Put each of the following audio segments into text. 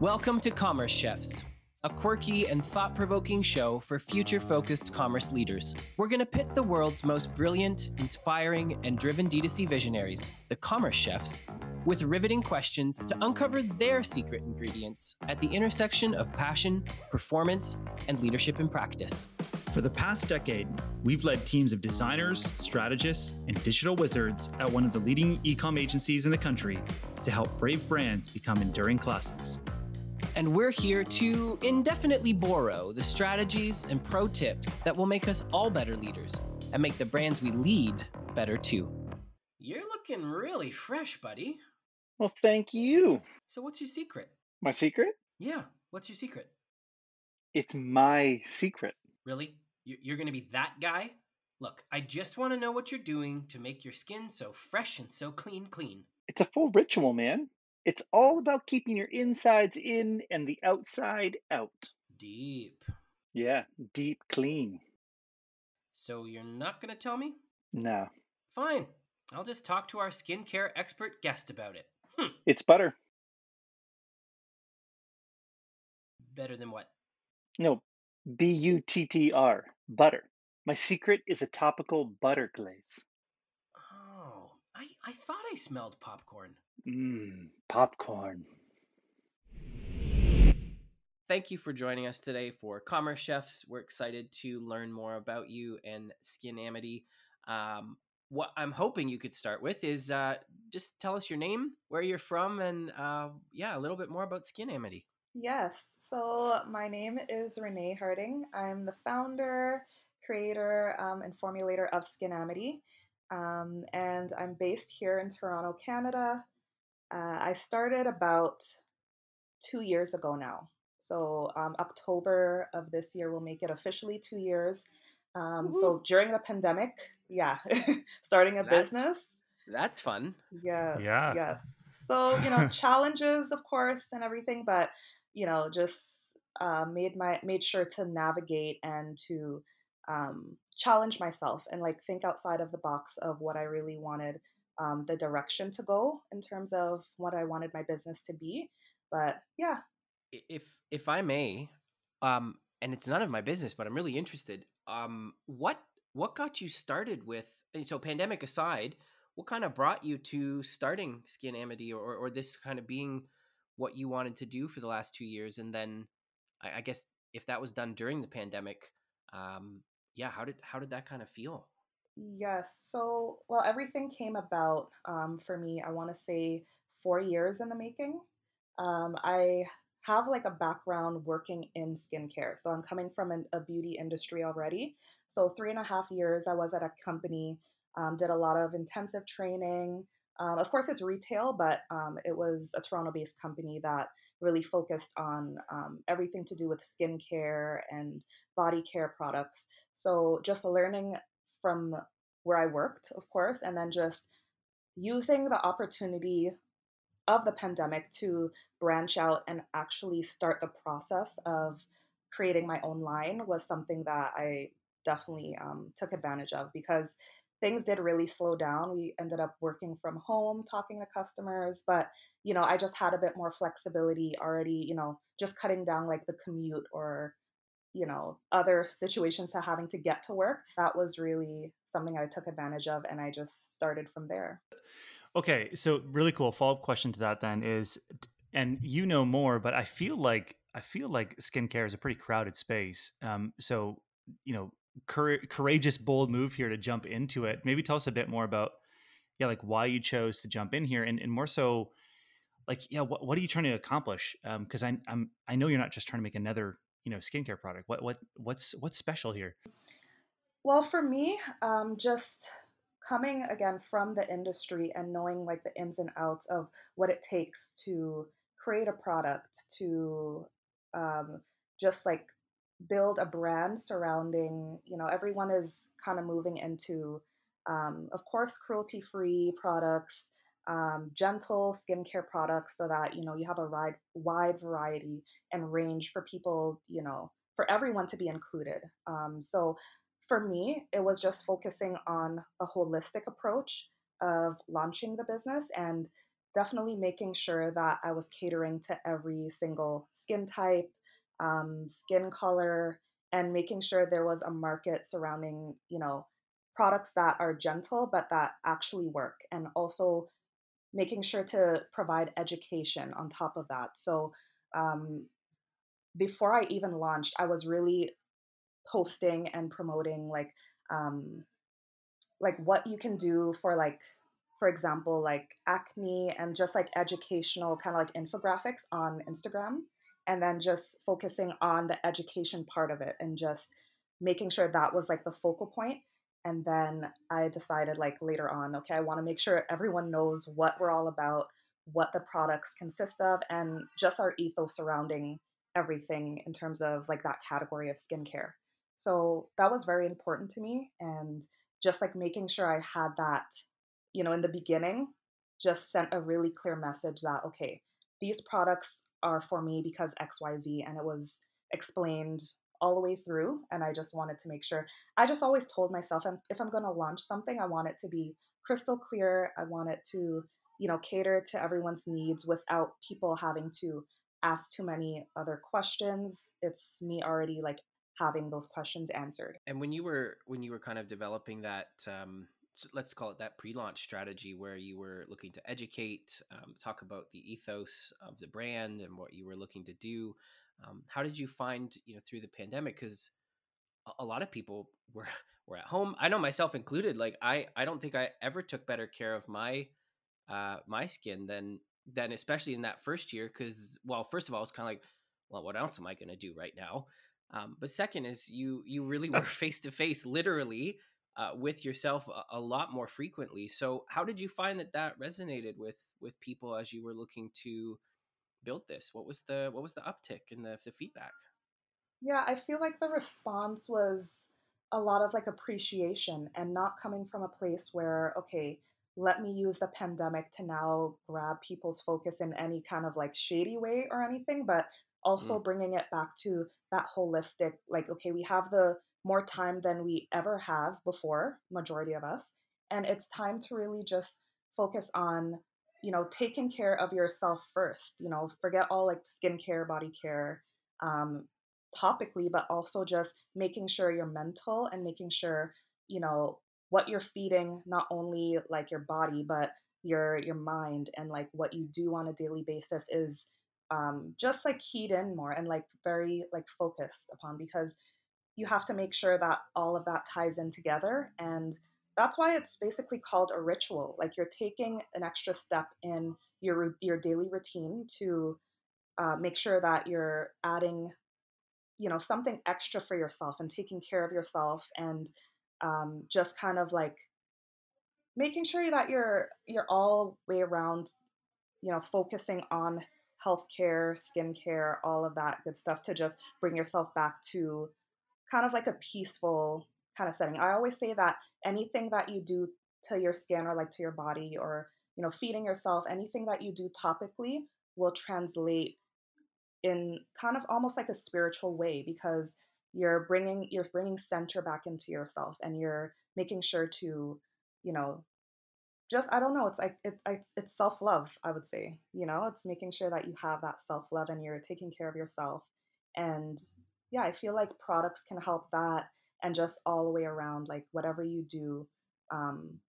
Welcome to Commerce Chefs, a quirky and thought provoking show for future focused commerce leaders. We're going to pit the world's most brilliant, inspiring, and driven D2C visionaries, the Commerce Chefs, with riveting questions to uncover their secret ingredients at the intersection of passion, performance, and leadership in practice. For the past decade, we've led teams of designers, strategists, and digital wizards at one of the leading e-com agencies in the country to help brave brands become enduring classics. And we're here to indefinitely borrow the strategies and pro tips that will make us all better leaders and make the brands we lead better too. You're looking really fresh, buddy. Well, thank you. So, what's your secret? My secret? Yeah, what's your secret? It's my secret. Really? You- You're going to be that guy? Look, I just want to know what you're doing to make your skin so fresh and so clean, clean. It's a full ritual, man. It's all about keeping your insides in and the outside out. Deep. Yeah, deep clean. So, you're not going to tell me? No, Fine. I'll just talk to our skincare expert guest about it. Hmm. it's butter. Better than what? No, B U T T R, butter. My secret is a topical butter glaze. Oh, I, I thought I smelled popcorn. Mmm, popcorn. Thank you for joining us today for Commerce Chefs. We're excited to learn more about you and Skin Amity. Um, what I'm hoping you could start with is uh, just tell us your name, where you're from, and uh, yeah, a little bit more about Skin Amity. Yes. So my name is Renee Harding. I'm the founder, creator, um, and formulator of Skin Amity. Um, and I'm based here in Toronto, Canada. Uh, I started about two years ago now. So um, October of this year will make it officially two years. Um, so during the pandemic, yeah, starting a That's- business. That's fun. Yes. Yeah. Yes. So, you know, challenges, of course, and everything, but, you know, just uh, made my made sure to navigate and to um, challenge myself and like think outside of the box of what I really wanted um, the direction to go in terms of what I wanted my business to be. But yeah, If if I may, um, and it's none of my business, but I'm really interested. Um, what what got you started with? And so, pandemic aside, what kind of brought you to starting Skin Amity, or or this kind of being what you wanted to do for the last two years? And then, I, I guess if that was done during the pandemic, um, yeah, how did how did that kind of feel? Yes. So, well, everything came about um, for me, I want to say four years in the making. Um, I have like a background working in skincare. So, I'm coming from an, a beauty industry already. So, three and a half years I was at a company, um, did a lot of intensive training. Um, of course, it's retail, but um, it was a Toronto based company that really focused on um, everything to do with skincare and body care products. So, just learning from where I worked, of course, and then just using the opportunity of the pandemic to branch out and actually start the process of creating my own line was something that I definitely um, took advantage of because things did really slow down. We ended up working from home, talking to customers, but you know, I just had a bit more flexibility already, you know, just cutting down like the commute or you know, other situations to having to get to work. That was really something I took advantage of and I just started from there. Okay, so really cool follow up question to that then is, and you know more, but I feel like I feel like skincare is a pretty crowded space. Um, so you know, cour- courageous, bold move here to jump into it. Maybe tell us a bit more about, yeah, like why you chose to jump in here, and and more so, like yeah, what what are you trying to accomplish? Because I I'm I know you're not just trying to make another you know skincare product. What what what's what's special here? Well, for me, um, just coming again from the industry and knowing like the ins and outs of what it takes to create a product, to um, just like build a brand surrounding, you know, everyone is kind of moving into, um, of course, cruelty free products. Um, gentle skincare products so that you know you have a wide wide variety and range for people you know for everyone to be included. Um, so for me, it was just focusing on a holistic approach of launching the business and definitely making sure that I was catering to every single skin type, um, skin color, and making sure there was a market surrounding, you know, products that are gentle but that actually work, and also making sure to provide education on top of that. So, um, before I even launched, I was really posting and promoting like um, like what you can do for like for example like acne and just like educational kind of like infographics on instagram and then just focusing on the education part of it and just making sure that was like the focal point and then i decided like later on okay i want to make sure everyone knows what we're all about what the products consist of and just our ethos surrounding everything in terms of like that category of skincare so that was very important to me and just like making sure I had that, you know, in the beginning, just sent a really clear message that, okay, these products are for me because XYZ. And it was explained all the way through. And I just wanted to make sure. I just always told myself if I'm going to launch something, I want it to be crystal clear. I want it to, you know, cater to everyone's needs without people having to ask too many other questions. It's me already like having those questions answered. And when you were when you were kind of developing that, um, let's call it that pre-launch strategy, where you were looking to educate, um, talk about the ethos of the brand and what you were looking to do. Um, how did you find you know through the pandemic? Because a, lot of people were were at home. I know myself included. Like I I don't think I ever took better care of my uh, my skin than than especially in that first year. Because well, first of all, it's kind of like, well, what else am I going to do right now? Um, but second is you you really were face to face, literally, uh, with yourself a, a, lot more frequently. So how did you find that that resonated with with people as you were looking to build this? What was the what was the uptick in the, the feedback? Yeah, I feel like the response was a lot of like appreciation and not coming from a place where okay let me use the pandemic to now grab people's focus in any kind of like shady way or anything but also mm. bringing it back to that holistic like okay we have the more time than we ever have before majority of us and it's time to really just focus on you know taking care of yourself first you know forget all like skincare body care um topically but also just making sure you're mental and making sure you know what you're feeding not only like your body but your your mind and like what you do on a daily basis is um, just like keyed in more and like very like focused upon because you have to make sure that all of that ties in together and that's why it's basically called a ritual like you're taking an extra step in your your daily routine to uh, make sure that you're adding you know something extra for yourself and taking care of yourself and um, just kind of like making sure that you're you're all way around you know focusing on healthcare, skincare, all of that good stuff to just bring yourself back to kind of like a peaceful kind of setting. I always say that anything that you do to your skin or like to your body or you know feeding yourself, anything that you do topically will translate in kind of almost like a spiritual way because you're bringing you're bringing center back into yourself and you're making sure to you know just I don't know. It's like it, it's it's self love. I would say you know it's making sure that you have that self love and you're taking care of yourself. And yeah, I feel like products can help that, and just all the way around, like whatever you do, um,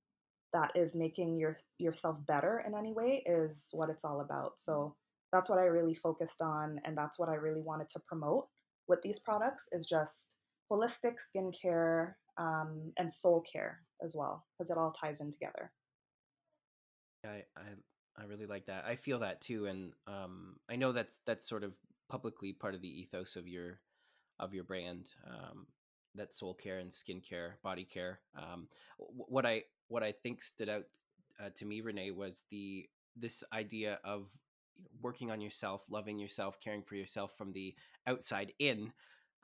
that is making your yourself better in any way is what it's all about. So that's what I really focused on, and that's what I really wanted to promote with these products is just holistic skincare um, and soul care as well, because it all ties in together. I, I I really like that. I feel that too, and um, I know that's that's sort of publicly part of the ethos of your of your brand. Um, that soul care and skincare, body care. Um, what I what I think stood out uh, to me, Renee, was the this idea of working on yourself, loving yourself, caring for yourself from the outside in.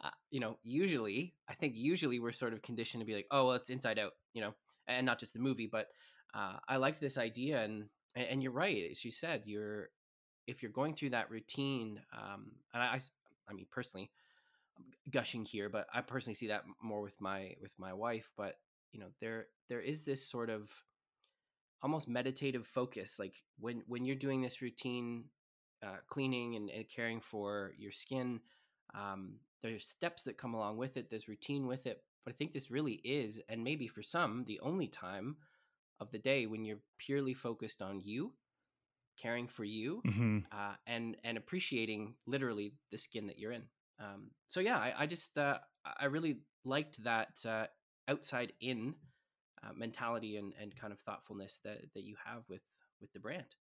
Uh, you know, usually, I think usually we're sort of conditioned to be like, oh, well, it's inside out, you know, and not just the movie, but uh, I liked this idea, and and you're right, as you said, you're if you're going through that routine, um, and I, I mean personally, gushing here, but I personally see that more with my with my wife. But you know, there there is this sort of almost meditative focus. Like when when you're doing this routine, uh, cleaning and, and, caring for your skin, um, there's steps that come along with it. There's routine with it. But I think this really is, and maybe for some, the only time of the day when you're purely focused on you caring for you mm-hmm. uh, and and appreciating literally the skin that you're in um, so yeah i, I just uh, i really liked that uh, outside in uh, mentality and, and kind of thoughtfulness that that you have with with the brand.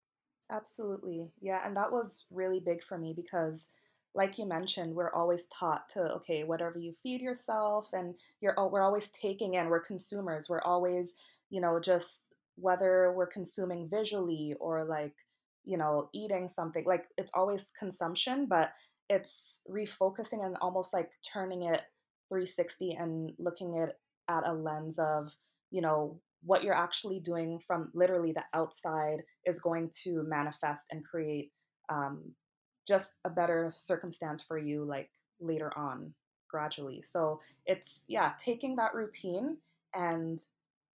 Absolutely. Yeah and that was really big for me because like you mentioned we're always taught to okay whatever you feed yourself and you're we're always taking in we're consumers we're always you know just whether we're consuming visually or like you know eating something like it's always consumption but it's refocusing and almost like turning it 360 and looking at at a lens of you know what you're actually doing from literally the outside is going to manifest and create um, just a better circumstance for you like later on gradually so it's yeah taking that routine and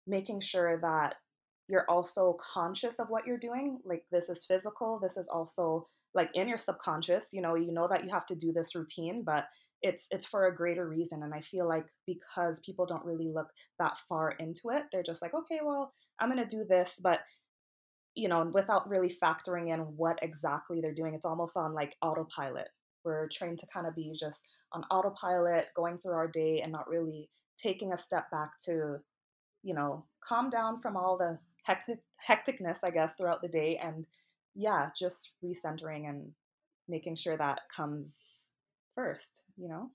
making sure that you're also conscious of what you're doing. Like this is physical, this is also like in your subconscious, you know, you know that you have to do this routine, but it's it's for a greater reason and I feel like because people don't really look that far into it, they're just like, okay, well, I'm going to do this, but you know, without really factoring in what exactly they're doing. It's almost on like autopilot. We're trained to kind of be just on autopilot, going through our day and not really taking a step back to, you know, calm down from all the hectic, hecticness, I guess, throughout the day. And yeah, just recentering and making sure that comes first, you know?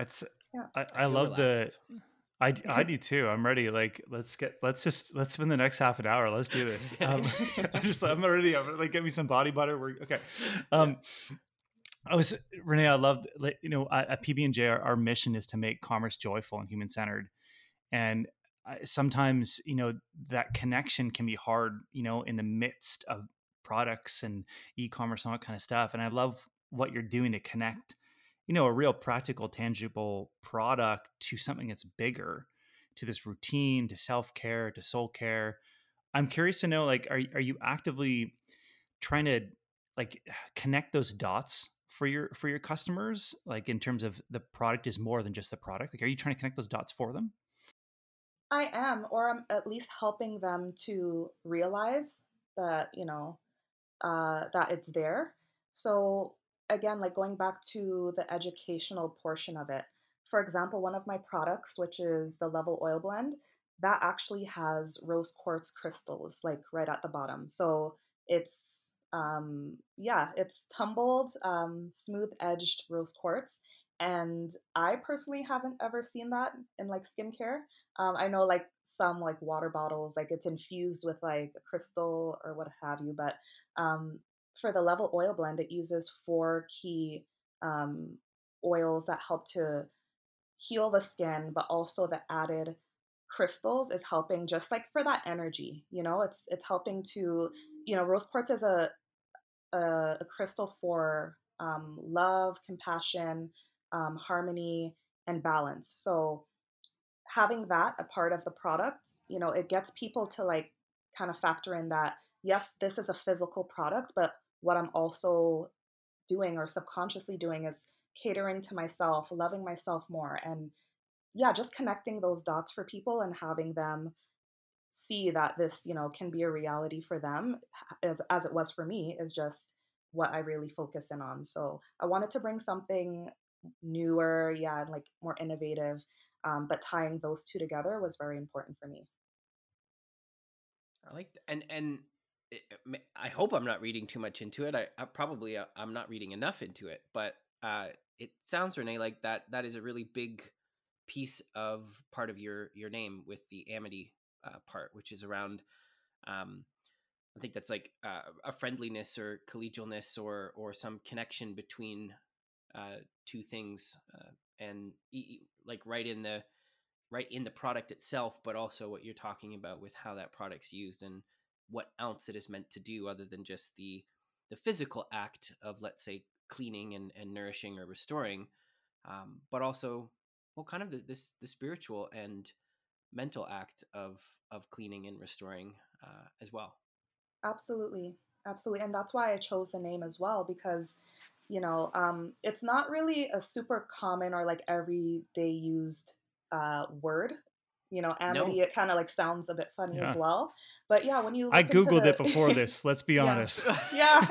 It's, yeah. I, I love relaxed. the, I, I do too. I'm ready. Like, let's get, let's just, let's spend the next half an hour. Let's do this. Um, I just, I'm already, I'm like, get me some body butter. We're okay. Um, I was Renee. I loved, you know, at PB and J, our, our mission is to make commerce joyful and human centered, and sometimes you know that connection can be hard you know in the midst of products and e-commerce and all that kind of stuff and i love what you're doing to connect you know a real practical tangible product to something that's bigger to this routine to self-care to soul care. I'm curious to know like are, are you actively trying to like connect those dots for your for your customers like in terms of the product is more than just the product? Like are you trying to connect those dots for them I am, or I'm at least helping them to realize that, you know, uh, that it's there. So, again, like going back to the educational portion of it, for example, one of my products, which is the Level Oil Blend, that actually has rose quartz crystals like right at the bottom. So, it's, um, yeah, it's tumbled, um, smooth edged rose quartz. And I personally haven't ever seen that in like skincare. Um, I know like some like water bottles, like it's infused with like a crystal or what have you. But um, for the Level Oil Blend, it uses four key um, oils that help to heal the skin, but also the added crystals is helping just like for that energy. You know, it's it's helping to you know rose quartz is a a, a crystal for um, love, compassion, um, harmony, and balance. So having that a part of the product, you know, it gets people to like kind of factor in that, yes, this is a physical product, but what I'm also doing or subconsciously doing is catering to myself, loving myself more. And yeah, just connecting those dots for people and having them see that this, you know, can be a reality for them as, as it was for me is just what I really focus in on. So I wanted to bring something newer, yeah, like more innovative um, but tying those two together was very important for me. I like and and it, I hope I'm not reading too much into it. I, I probably uh, I'm not reading enough into it, but uh, it sounds Renee like that that is a really big piece of part of your your name with the Amity uh, part, which is around. Um, I think that's like uh, a friendliness or collegialness or or some connection between uh, two things, uh, and like right in the right in the product itself, but also what you're talking about with how that product's used and what else it is meant to do other than just the the physical act of let's say cleaning and, and nourishing or restoring, um, but also well kind of the, this the spiritual and mental act of of cleaning and restoring uh, as well. Absolutely, absolutely, and that's why I chose the name as well because you know um, it's not really a super common or like everyday used uh, word you know, Amity, no. it kind of like sounds a bit funny yeah. as well. But yeah, when you I googled the... it before this. Let's be honest. yeah,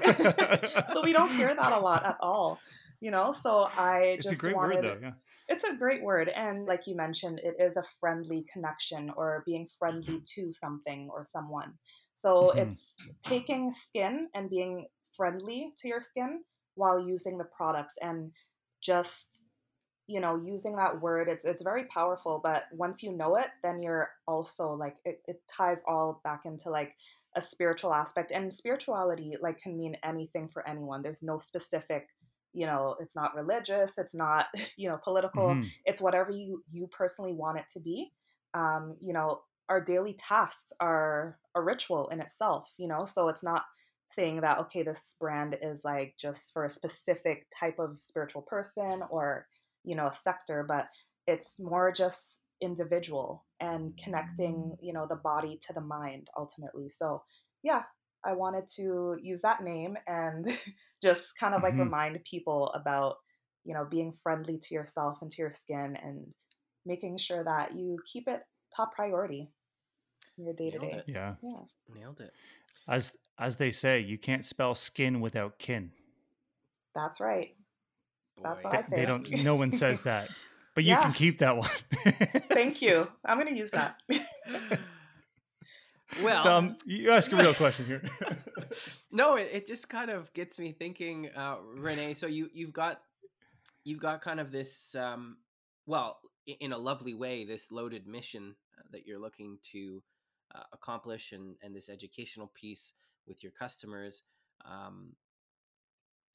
so we don't hear that a lot at all. You know, so I it's just a great wanted. Word, though, yeah. It's a great word, and like you mentioned, it is a friendly connection or being friendly to something or someone. So mm-hmm. it's taking skin and being friendly to your skin while using the products and just you know using that word it's it's very powerful but once you know it then you're also like it, it ties all back into like a spiritual aspect and spirituality like can mean anything for anyone there's no specific you know it's not religious it's not you know political mm-hmm. it's whatever you you personally want it to be um you know our daily tasks are a ritual in itself you know so it's not saying that okay this brand is like just for a specific type of spiritual person or you know a sector but it's more just individual and connecting mm. you know the body to the mind ultimately. So yeah i wanted to use that name and just kind of like mm-hmm. remind people about you know being friendly to yourself and to your skin and making sure that you keep it top priority in your day to day yeah. Yeah. Nailed it as as they say you can't spell skin without kin that's right that's what I say. They don't. No one says that, but you yeah. can keep that one. Thank you. I'm going to use that. well, Tom, you ask a real question here. no, it, it just kind of gets me thinking, uh, Renee. So you you've got you've got kind of this, um, well, in a lovely way, this loaded mission uh, that you're looking to uh, accomplish, and and this educational piece with your customers. Um,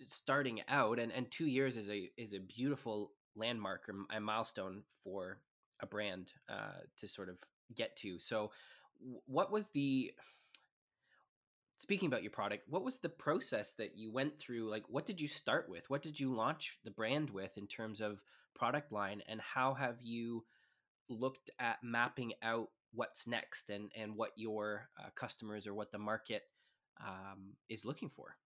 starting out and and 2 years is a is a beautiful landmark or a milestone for a brand uh, to sort of get to. So, what was the speaking about your product? What was the process that you went through? Like, what did you start with? What did you launch the brand with in terms of product line, and how have you looked at mapping out what's next and and what your uh, customers or what the market um, is looking for?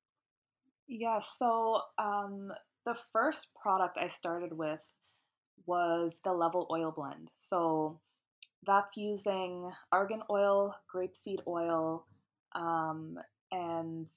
Yeah, so um, the first product I started with was the Level Oil Blend. So that's using argan oil, grapeseed oil, um, and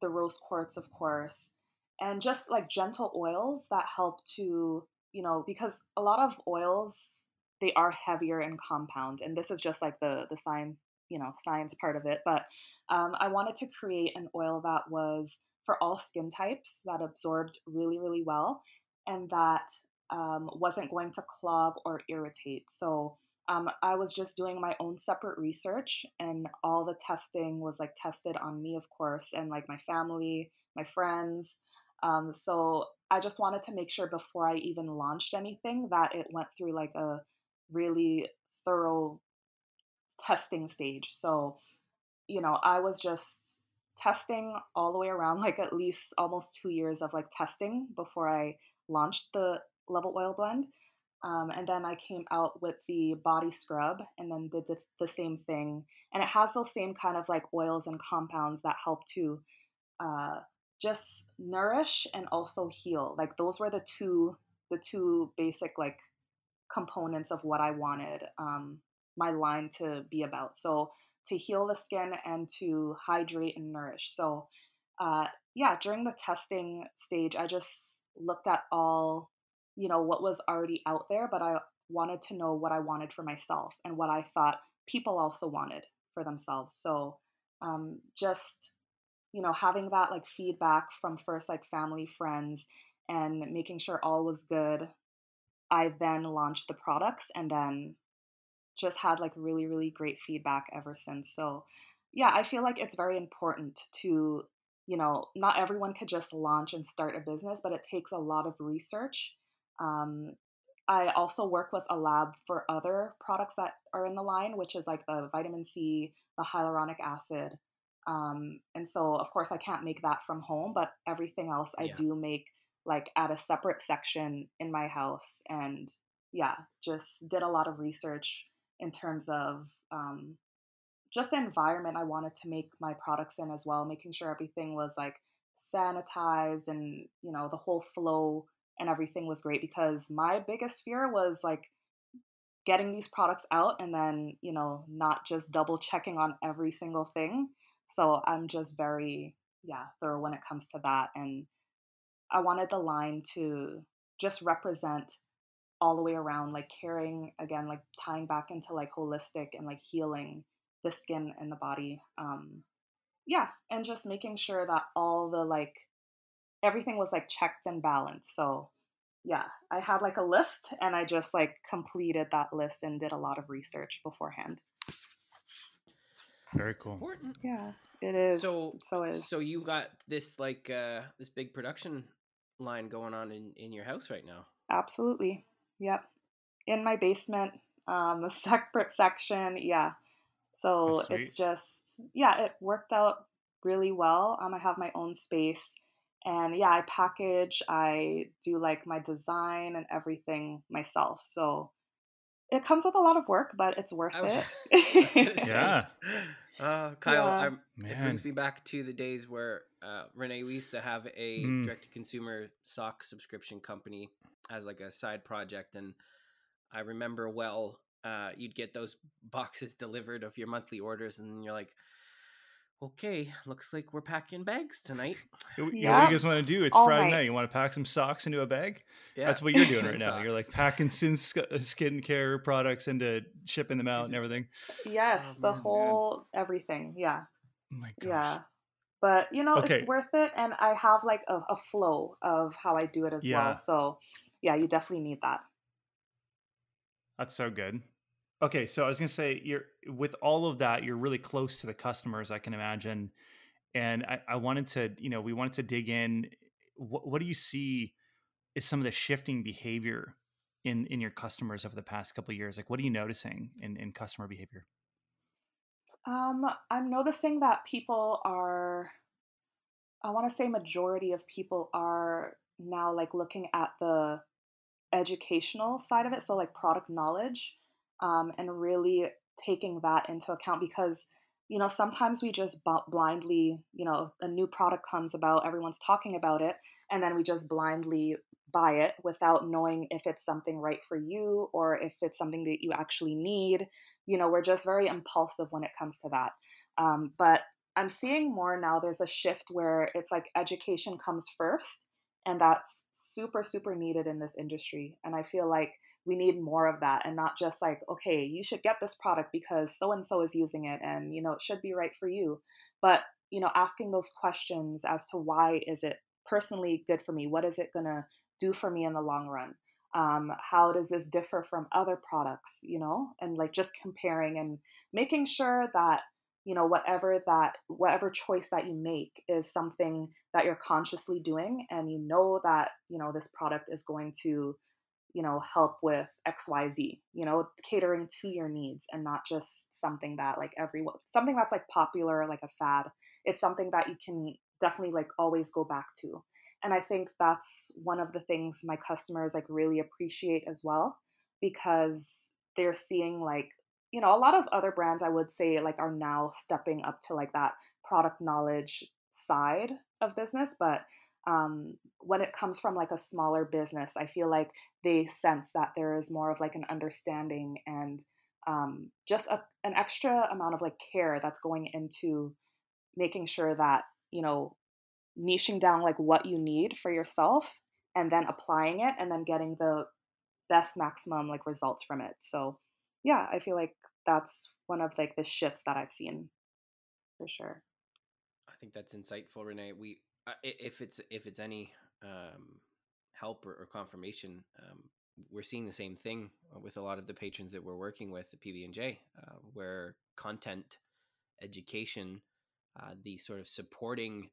the rose quartz, of course, and just like gentle oils that help to, you know, because a lot of oils they are heavier in compound, and this is just like the the science, you know, science part of it. But um, I wanted to create an oil that was for all skin types that absorbed really, really well and that um, wasn't going to clog or irritate. So um, I was just doing my own separate research, and all the testing was like tested on me, of course, and like my family, my friends. Um, so I just wanted to make sure before I even launched anything that it went through like a really thorough testing stage. So, you know, I was just testing all the way around, like at least almost two years of like testing before I launched the Level Oil Blend. Um, and then I came out with the body scrub and then did the same thing. And it has those same kind of like oils and compounds that help to uh, just nourish and also heal. Like those were the two the two basic like components of what I wanted um, my line to be about. So to heal the skin and to hydrate and nourish. So, uh, yeah, during the testing stage, I just looked at all, you know, what was already out there, but I wanted to know what I wanted for myself and what I thought people also wanted for themselves. So, um, just, you know, having that like feedback from first like family, friends, and making sure all was good. I then launched the products and then just had like really, really great feedback ever since. So, yeah, I feel like it's very important to, you know, not everyone could just launch and start a business, but it takes a lot of research. Um, I also work with a lab for other products that are in the line, which is like the vitamin C, the hyaluronic acid. Um, and so, of course, I can't make that from home, but everything else I yeah. do make like at a separate section in my house. And yeah, just did a lot of research in terms of um, just the environment I wanted to make my products in as well, making sure everything was like sanitized and you know the whole flow and everything was great because my biggest fear was like getting these products out and then you know not just double checking on every single thing so i'm just very yeah thorough when it comes to that and i wanted the line to just represent all the way around like caring again like tying back into like holistic and like healing the skin and the body um yeah and just making sure that all the like everything was like checked and balanced so yeah i had like a list and i just like completed that list and did a lot of research beforehand. Very cool. Important. yeah it is So so is. so you got this like uh this big production line going on in in your house right now. absolutely. Yep. In my basement um a separate section yeah. So it's just yeah it worked out really well. Um i have my own space and yeah i package i do like my design and everything myself. So it comes with a lot of work but it's worth was, it. I was gonna say, Yeah. Uh, Kyle, Yeah. I'm, it brings me back to the days where uh, Renee, we used to have a Mm. direct to consumer sock subscription company as like a side project. And I remember well, uh, you'd get those boxes delivered of your monthly orders, and you're like, okay, looks like we're packing bags tonight. You- you- What do you guys want to do? It's All Friday night. night. You want to pack some socks into a bag? Yeah. That's what you're doing right now. You're like packing sin sk- skincare products into shipping them out and everything. yes Oh, the man. whole everything yeah Oh my gosh. yeah but you know Okay. it's worth it and i have like a, a flow of how i do it as Yeah. well so yeah you definitely need that That's so good. Okay, so I was gonna say you're with all of that, you're really close to the customers, I can imagine. And I, I wanted to, you know, we wanted to dig in. What, what do you see is some of the shifting behavior in in your customers over the past couple of years? Like, what are you noticing in in customer behavior? Um, I'm noticing that people are, I want to say majority of people are now like looking at the educational side of it, so like product knowledge, um, and really taking that into account because you know sometimes we just bu- blindly, you know, a new product comes about, everyone's talking about it, and then we just blindly buy it without knowing if it's something right for you or if it's something that you actually need you know we're just very impulsive when it comes to that. Um, but i'm seeing more now there's a shift where it's like education comes first and that's super super needed in this industry and i feel like we need more of that and not just like okay you should get this product because so and so is using it and you know it should be right for you but you know asking those questions as to why is it personally good for me? What is it going to do for me in the long run um, how does this differ from other products you know? And like just comparing and making sure that you know whatever that whatever choice that you make is something that you're consciously doing and you know that you know this product is going to you know help with xyz you know catering to your needs and not just something that like everyone something that's like popular like a fad. It's something that you can definitely like always go back to and i think that's one of the things my customers like really appreciate as well because they're seeing like you know a lot of other brands i would say like are now stepping up to like that product knowledge side of business but um, when it comes from like a smaller business i feel like they sense that there is more of like an understanding and um, just a, an extra amount of like care that's going into making sure that you know niching down like what you need for yourself and then applying it and then getting the best maximum like results from it so yeah i feel like that's one of like the shifts that i've seen for sure I think that's insightful, Renee. We, uh, if it's if it's any um, help or, or confirmation, um, we're seeing the same thing with a lot of the patrons that we're working with at PB and J, uh, where content, education, uh, the sort of supporting,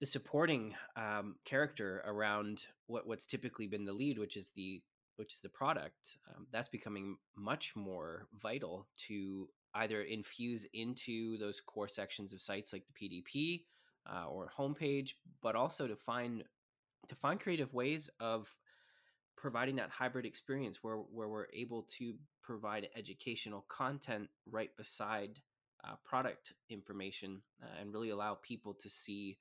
the supporting um, character around what what's typically been the lead, which is the which is the product, um, that's becoming much more vital to either infuse into those core sections of sites like the PDP uh, or homepage, but also to find to find creative ways of providing that hybrid experience where where we're able to provide educational content right beside uh, product information uh, and really allow people to see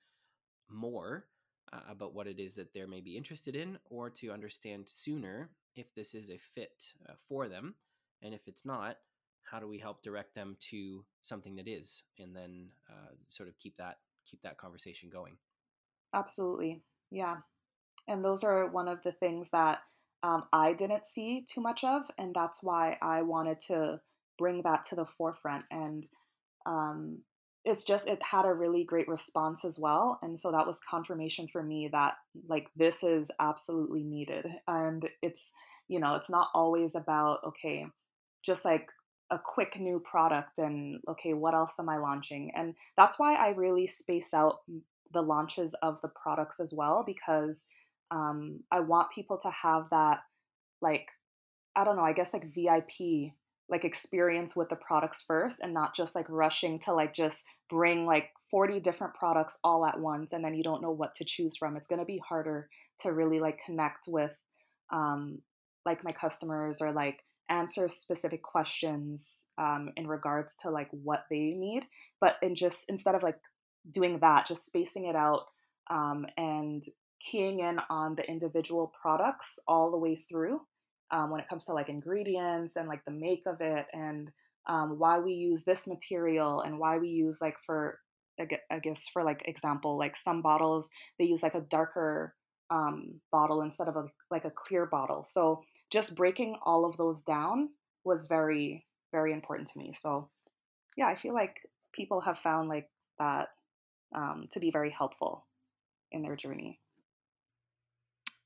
more uh, about what it is that they may be interested in or to understand sooner if this is a fit uh, for them and if it's not how do we help direct them to something that is and then uh, sort of keep that keep that conversation going. Absolutely. Yeah. And those are one of the things that um, i didn't see too much of and that's why i wanted to bring that to the forefront and um, it's just it had a really great response as well and so that was confirmation for me that like this is absolutely needed and it's you know it's not always about okay just like a quick new product and okay what else am i launching? And that's why i really space out the launches of the products as well because um, i want people to have that like i don't know i guess like vip like experience with the products first and not just like rushing to like just bring like 40 different products all at once and then you don't know what to choose from. It's going to be harder to really like connect with um like my customers or like answer specific questions um, in regards to like what they need. But in just instead of like doing that just spacing it out um, and keying in on the individual products all the way through um, when it comes to like ingredients and like the make of it and um, why we use this material and why we use like for I guess for like example like some bottles they use like a darker um, bottle instead of a, like a clear bottle. So just breaking all of those down was very very important to me. So yeah i feel like people have found like that um, to be very helpful in their journey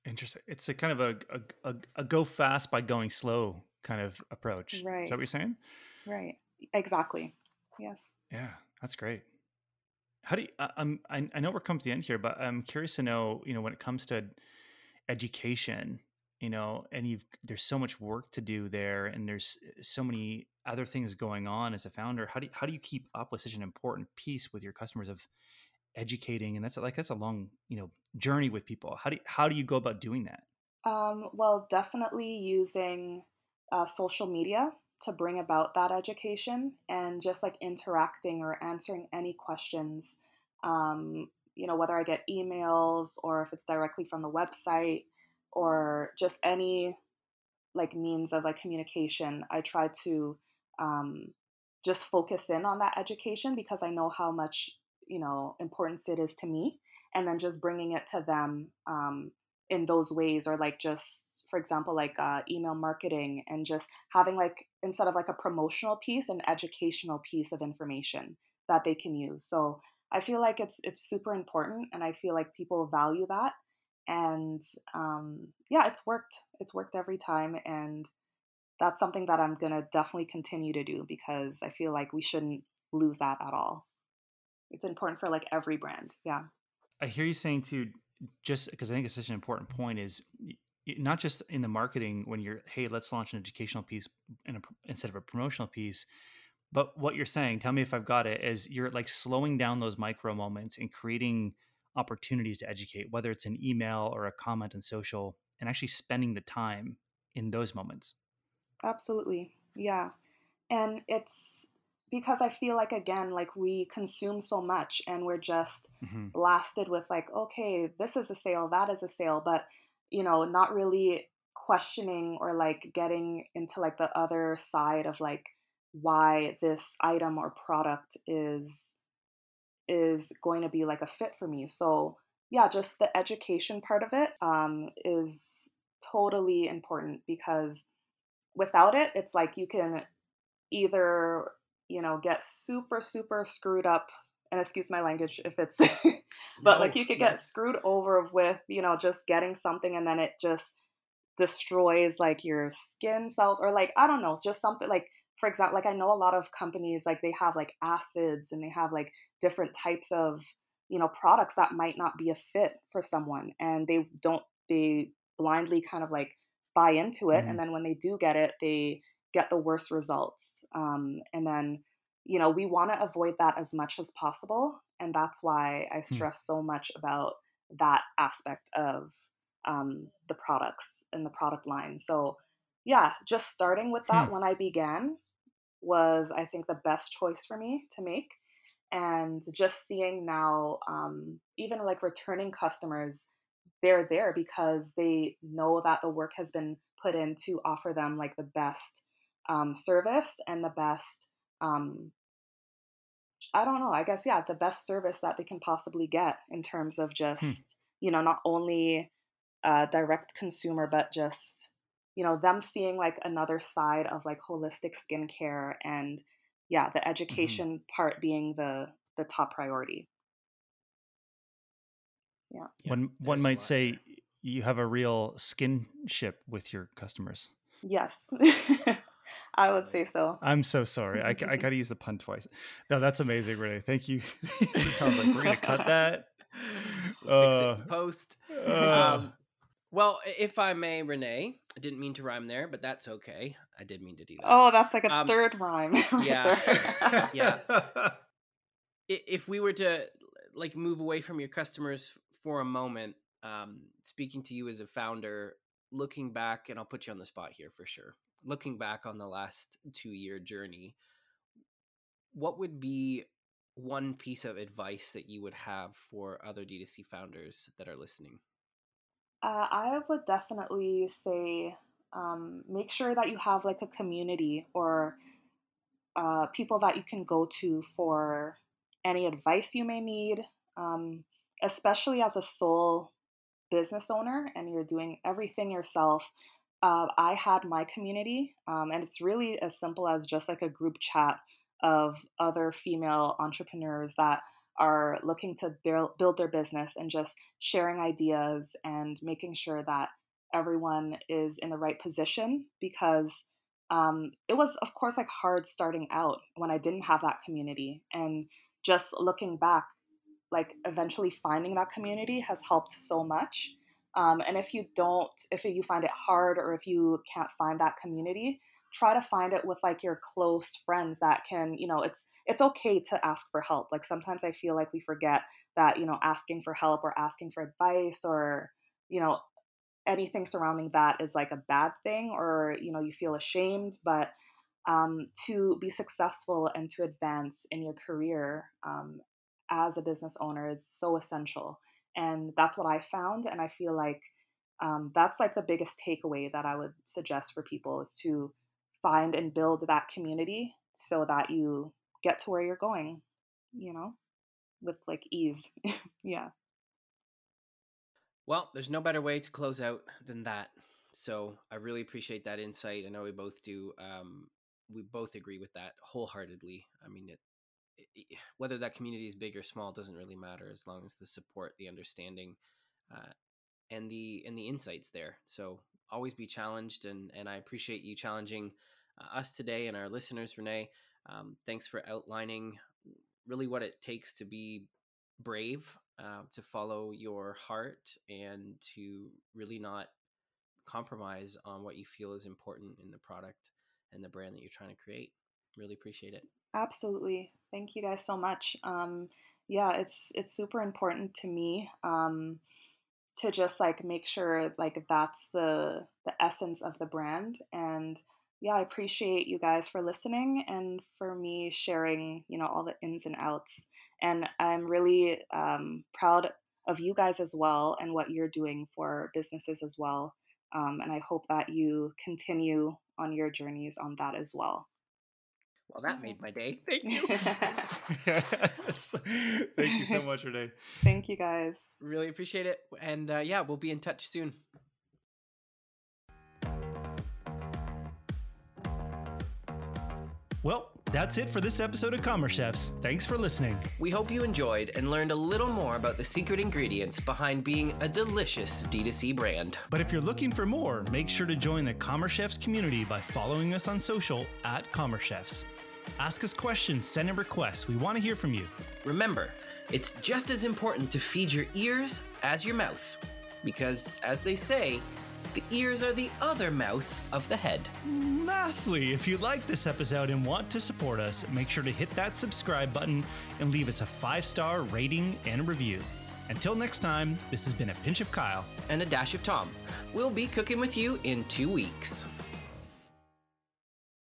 Interesting. It's a kind of a, a, a, a go fast by going slow kind of approach. Right. Is that what you're saying? Right. Exactly. Yes. Yeah, that's great. How do you, I, I'm, I, I know we're coming to the end here, but I'm curious to know, you know, when it comes to education, you know, and you've, there's so much work to do there and there's eh, so many other things going on as a founder. How do you, how do you keep up with such an important piece with your customers of educating and that's like that's a long you know journey with people. How do you, how do you go about doing that? Um, well definitely using uh, social media to bring about that education and just like interacting or answering any questions um, you know whether i get emails or if it's directly from the website or just any like means of like communication i try to um, just focus in on that education because i know how much you know importance it is to me and then just bringing it to them um, in those ways or like just for example like uh, email marketing and just having like instead of like a promotional piece an educational piece of information that they can use. So i feel like it's it's super important and i feel like people value that and um, yeah it's worked. It's worked every time and that's something that i'm gonna definitely continue to do because i feel like we shouldn't lose that at all it's important for like every brand. Yeah. I hear you saying too, just because I think it's such an important point is not just in the marketing when you're, hey, let's launch an educational piece a, instead of a promotional piece, but what you're saying, tell me if I've got it, is you're like slowing down those micro moments and creating opportunities to educate, whether it's an email or a comment on social, and actually spending the time in those moments. Absolutely. Yeah. And it's because I feel like again, like we consume so much and we're just mm-hmm. blasted with like, okay, this is a sale, that is a sale, but you know, not really questioning or like getting into like the other side of like why this item or product is is going to be like a fit for me. So yeah, just the education part of it um, is totally important because without it, it's like you can either you know, get super, super screwed up. And excuse my language if it's, but no, like you could get screwed over with, you know, just getting something and then it just destroys like your skin cells or like, I don't know, it's just something like, for example, like I know a lot of companies, like they have like acids and they have like different types of, you know, products that might not be a fit for someone and they don't, they blindly kind of like buy into it. Mm-hmm. And then when they do get it, they, get the worst results. Um, and then, you know, we want to avoid that as much as possible. And that's why I hmm. stress so much about that aspect of um, the products and the product line. So, yeah, just starting with that Hmm. when I began was, I think, the best choice for me to make. And just seeing now, um, even like returning customers, they're there because they know that the work has been put in to offer them like the best um, service and the best um, I don't know. I guess yeah, the best service that they can possibly get in terms of Hmm. just you know not only uh, direct consumer, but just you know them seeing like another side of like holistic skincare and yeah, the Mhm. education part being the the top priority. Yeah. Yeah, one one might say there. you have a real skinship with your customers. Yes, I would say so. I'm so sorry. I, I got to use the pun twice. No, that's amazing, Renee. Thank you. so Tom's like, we're gonna cut that. We'll fix it Uh, post. uh, Um, well, if I may, Renee, I didn't mean to rhyme there, but that's okay. I did mean to do that. Oh, that's like a Um, third rhyme. right yeah. Yeah. If we were to like move away from your customers for a moment, um, speaking to you as a founder, looking back, and I'll put you on the spot here for sure. Looking back on the last two year journey, what would be one piece of advice that you would have for other D2C founders that are listening? Uh, I would definitely say um, make sure that you have like a community or uh, people that you can go to for any advice you may need, um, especially as a sole business owner and you're doing everything yourself. Uh, I had my community, um, and it's really as simple as just like a group chat of other female entrepreneurs that are looking to build, their business and just sharing ideas and making sure that everyone is in the right position because um, it was of course like hard starting out when i didn't have that community and just looking back like eventually finding that community has helped so much um, and if you don't if you find it hard or if you can't find that community try to find it with like your close friends that can you know it's it's okay to ask for help. Like sometimes i feel like we forget that you know asking for help or asking for advice or you know anything surrounding that is like a bad thing or you know you feel ashamed but um, to be successful and to advance in your career um, as a business owner is so essential and that's what i found and i feel like um, that's like the biggest takeaway that i would suggest for people is to find and build that community so that you get to where you're going you know with like ease yeah Well, there's no better way to close out than that. So I really appreciate that insight. I know we both do. Um, we both agree with that wholeheartedly. I mean, it, it, whether that community is big or small doesn't really matter as long as the support, the understanding, uh, and the and the insights there. So always be challenged, and and I appreciate you challenging uh, us today and our listeners, Renee. Um, thanks for outlining really what it takes to be brave uh, to follow your heart and to really not compromise on what you feel is important in the product and the brand that you're trying to create. Really appreciate it. Absolutely. Thank you guys so much. Um, yeah, it's it's super important to me um, to just like make sure like that's the the essence of the brand. And yeah, I appreciate you guys for listening and for me sharing, you know, all the ins and outs. And I'm really um, proud of you guys as well and what you're doing for businesses as well. Um, and I hope that you continue on your journeys on that as well. Well, that made my day. Thank you. yes. Thank you so much, Renee. Thank you guys. really appreciate it. And uh, yeah, we'll be in touch soon. Well, that's it for this episode of Commerce Chefs. Thanks for listening. We hope you enjoyed and learned a little more about the secret ingredients behind being a delicious D2C brand. But if you're looking for more, make sure to join the Commerce Chefs community by following us on social at Commerce Chefs. Ask us questions, send in requests. We want to hear from you. Remember, it's just as important to feed your ears as your mouth. Because, as they say, the ears are the other mouth of the head. Lastly, if you like this episode and want to support us, make sure to hit that subscribe button and leave us a five star rating and review. Until next time, this has been a pinch of Kyle. and a dash of Tom. We'll be cooking with you in two weeks.